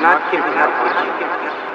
कायनात के बिना